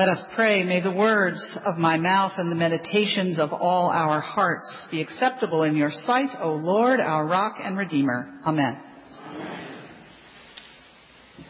Let us pray. May the words of my mouth and the meditations of all our hearts be acceptable in your sight, O Lord, our rock and redeemer. Amen. Amen.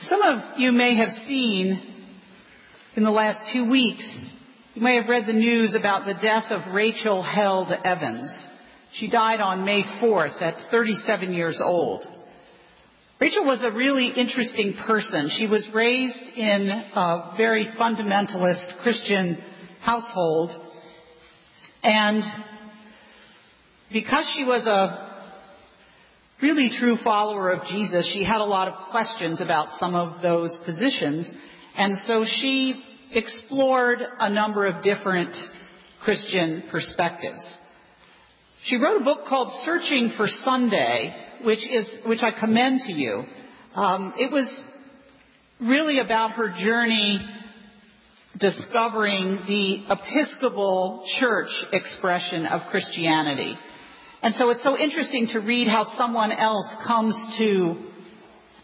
Some of you may have seen in the last two weeks, you may have read the news about the death of Rachel Held Evans. She died on May 4th at 37 years old. Rachel was a really interesting person. She was raised in a very fundamentalist Christian household. And because she was a really true follower of Jesus, she had a lot of questions about some of those positions. And so she explored a number of different Christian perspectives. She wrote a book called Searching for Sunday, which is which I commend to you. Um, it was really about her journey discovering the Episcopal Church expression of Christianity. And so it's so interesting to read how someone else comes to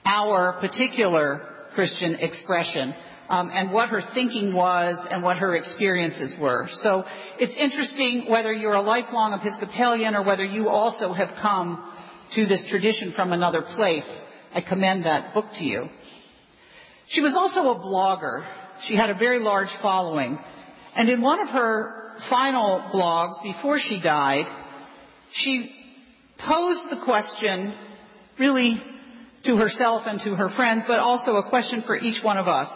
our particular Christian expression. Um, and what her thinking was and what her experiences were. So it's interesting whether you're a lifelong Episcopalian or whether you also have come to this tradition from another place. I commend that book to you. She was also a blogger. She had a very large following. And in one of her final blogs before she died, she posed the question really to herself and to her friends, but also a question for each one of us.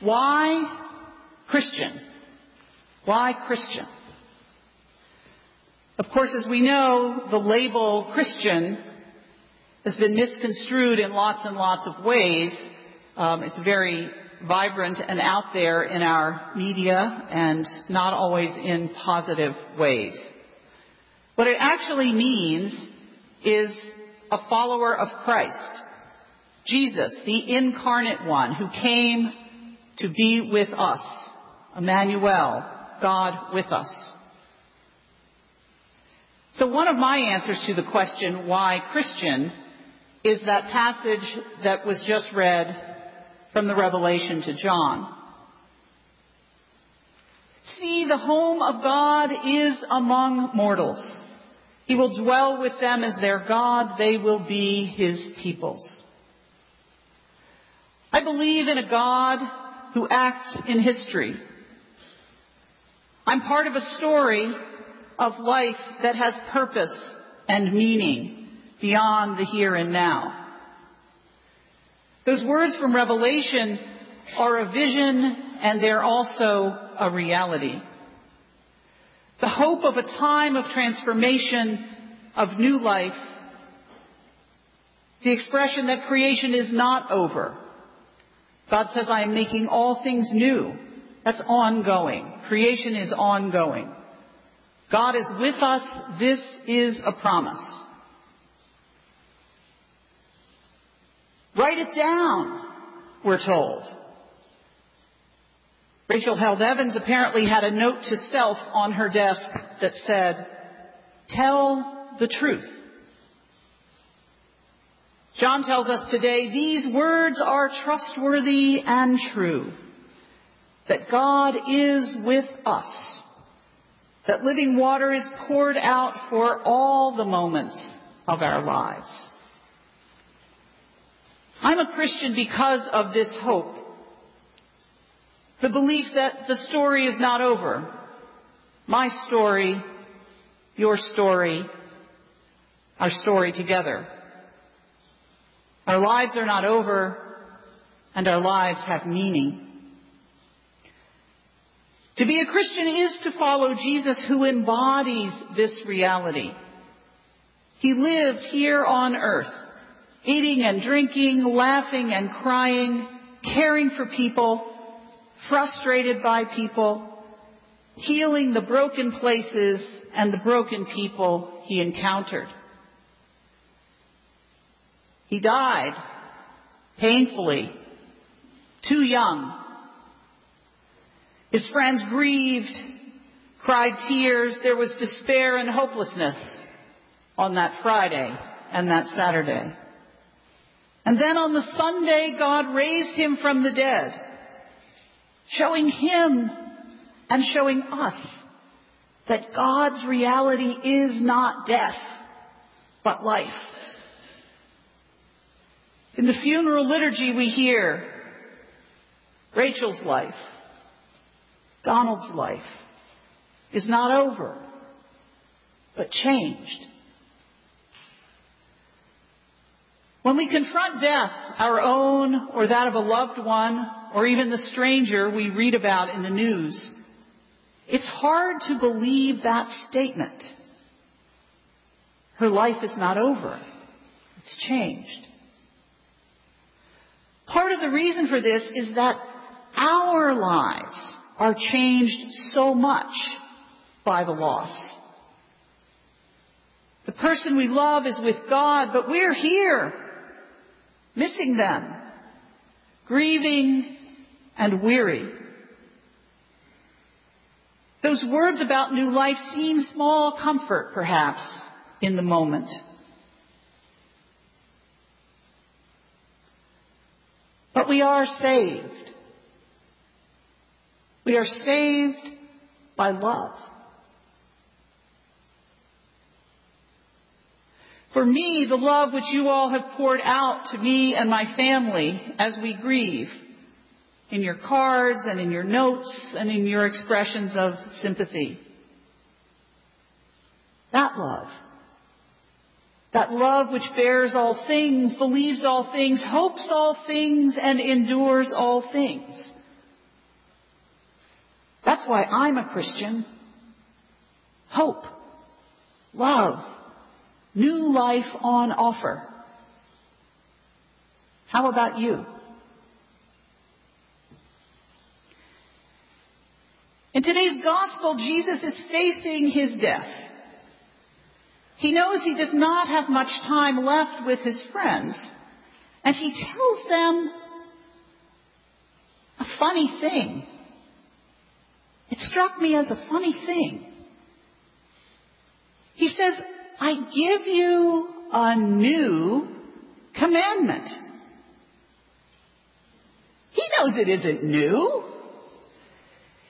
Why Christian? Why Christian? Of course, as we know, the label Christian has been misconstrued in lots and lots of ways. Um, it's very vibrant and out there in our media and not always in positive ways. What it actually means is a follower of Christ. Jesus, the incarnate one who came to be with us. Emmanuel, God with us. So one of my answers to the question, why Christian, is that passage that was just read from the Revelation to John. See, the home of God is among mortals. He will dwell with them as their God. They will be his peoples. I believe in a God who acts in history. I'm part of a story of life that has purpose and meaning beyond the here and now. Those words from Revelation are a vision and they're also a reality. The hope of a time of transformation, of new life, the expression that creation is not over. God says, I am making all things new. That's ongoing. Creation is ongoing. God is with us. This is a promise. Write it down, we're told. Rachel Held Evans apparently had a note to self on her desk that said, Tell the truth. John tells us today these words are trustworthy and true. That God is with us that living water is poured out for all the moments of our lives. I'm a Christian because of this hope. The belief that the story is not over. My story, your story, our story together. Our lives are not over and our lives have meaning. To be a Christian is to follow Jesus who embodies this reality. He lived here on earth, eating and drinking, laughing and crying, caring for people, frustrated by people, healing the broken places and the broken people he encountered. He died painfully, too young his friends grieved, cried tears. There was despair and hopelessness on that Friday and that Saturday. And then on the Sunday, God raised him from the dead. showing him and showing us that God's reality is not death, but life. In the funeral liturgy we hear Rachel's life, Donald's life is not over, but changed. When we confront death, our own or that of a loved one, or even the stranger we read about in the news, it's hard to believe that statement. Her life is not over. It's changed. Part of the reason for this is that our lives are changed so much by the loss. The person we love is with God, but we're here, missing them, grieving and weary. Those words about new life seem small comfort, perhaps, in the moment. But we are saved. We are saved by love. For me, the love which you all have poured out to me and my family as we grieve in your cards and in your notes and in your expressions of sympathy. That love. That love which bears all things, believes all things, hopes all things, and endures all things. That's why I'm a Christian. Hope. Love. New life on offer. How about you? In today's gospel, Jesus is facing his death. He knows he does not have much time left with his friends, and he tells them a funny thing. It struck me as a funny thing. He says, I give you a new commandment. He knows it isn't new.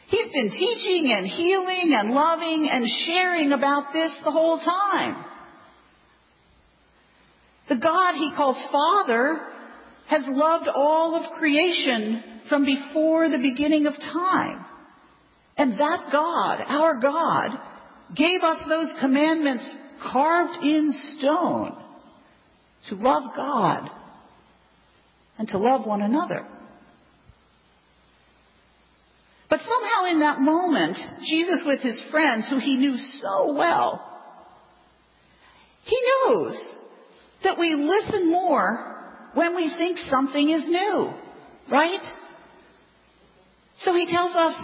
He's been teaching and healing and loving and sharing about this the whole time. The God he calls Father has loved all of creation from before the beginning of time. And that God, our God, gave us those commandments carved in stone to love God and to love one another. But somehow in that moment, Jesus with his friends, who he knew so well, he knows that we listen more when we think something is new, right? So he tells us,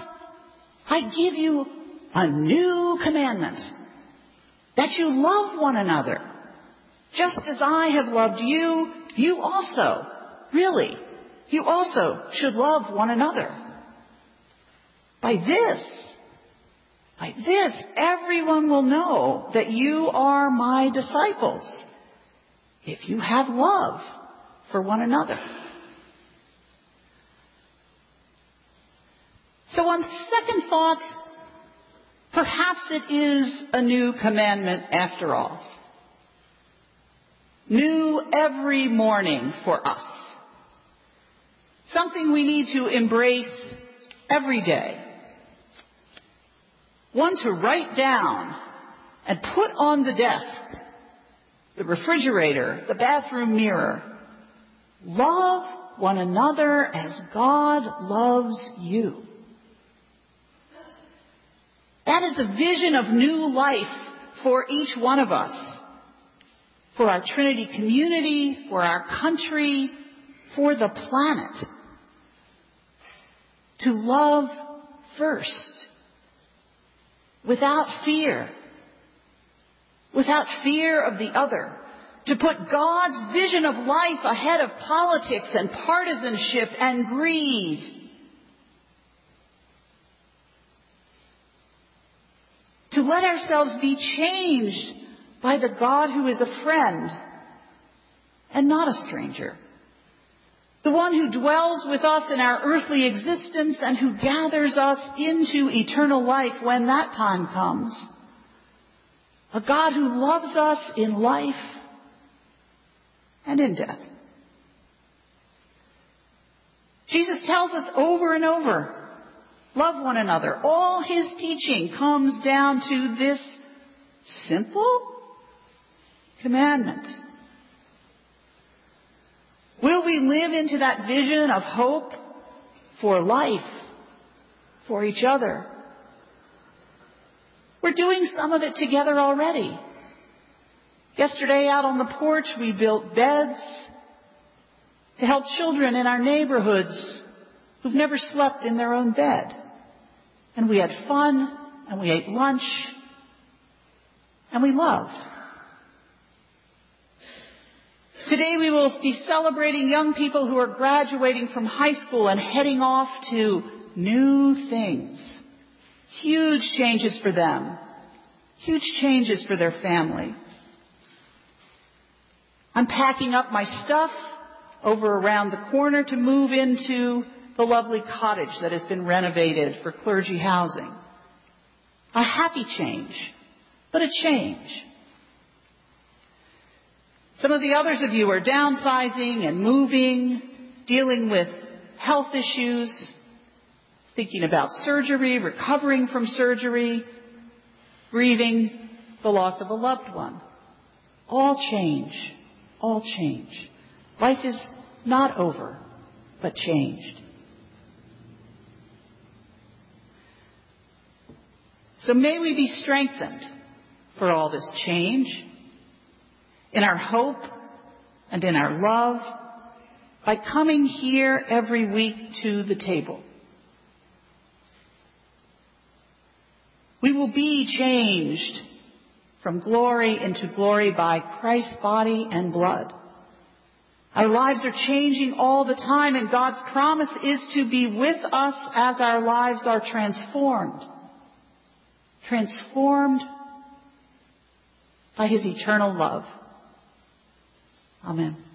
I give you a new commandment that you love one another. Just as I have loved you, you also, really, you also should love one another. By this, by this, everyone will know that you are my disciples if you have love for one another. So on second thought, perhaps it is a new commandment after all. New every morning for us. Something we need to embrace every day one to write down and put on the desk, the refrigerator, the bathroom mirror. Love one another as God loves you. That is a vision of new life for each one of us, for our Trinity community, for our country, for the planet. To love first without fear, without fear of the other, to put God's vision of life ahead of politics and partisanship and greed. To let ourselves be changed by the God who is a friend and not a stranger. The one who dwells with us in our earthly existence and who gathers us into eternal life when that time comes. A God who loves us in life and in death. Jesus tells us over and over, love one another. All his teaching comes down to this simple commandment. Will we live into that vision of hope for life, for each other? We're doing some of it together already. Yesterday out on the porch we built beds to help children in our neighborhoods who've never slept in their own bed. And we had fun, and we ate lunch, and we loved. Today we will be celebrating young people who are graduating from high school and heading off to new things. Huge changes for them. Huge changes for their family. I'm packing up my stuff over around the corner to move into the lovely cottage that has been renovated for clergy housing. A happy change, but a change. Some of the others of you are downsizing and moving, dealing with health issues, thinking about surgery, recovering from surgery, grieving the loss of a loved one. All change. All change. Life is not over, but changed. So may we be strengthened for all this change in our hope and in our love by coming here every week to the table. We will be changed from glory into glory by Christ's body and blood. Our lives are changing all the time and God's promise is to be with us as our lives are transformed. Transformed by His eternal love. Amen.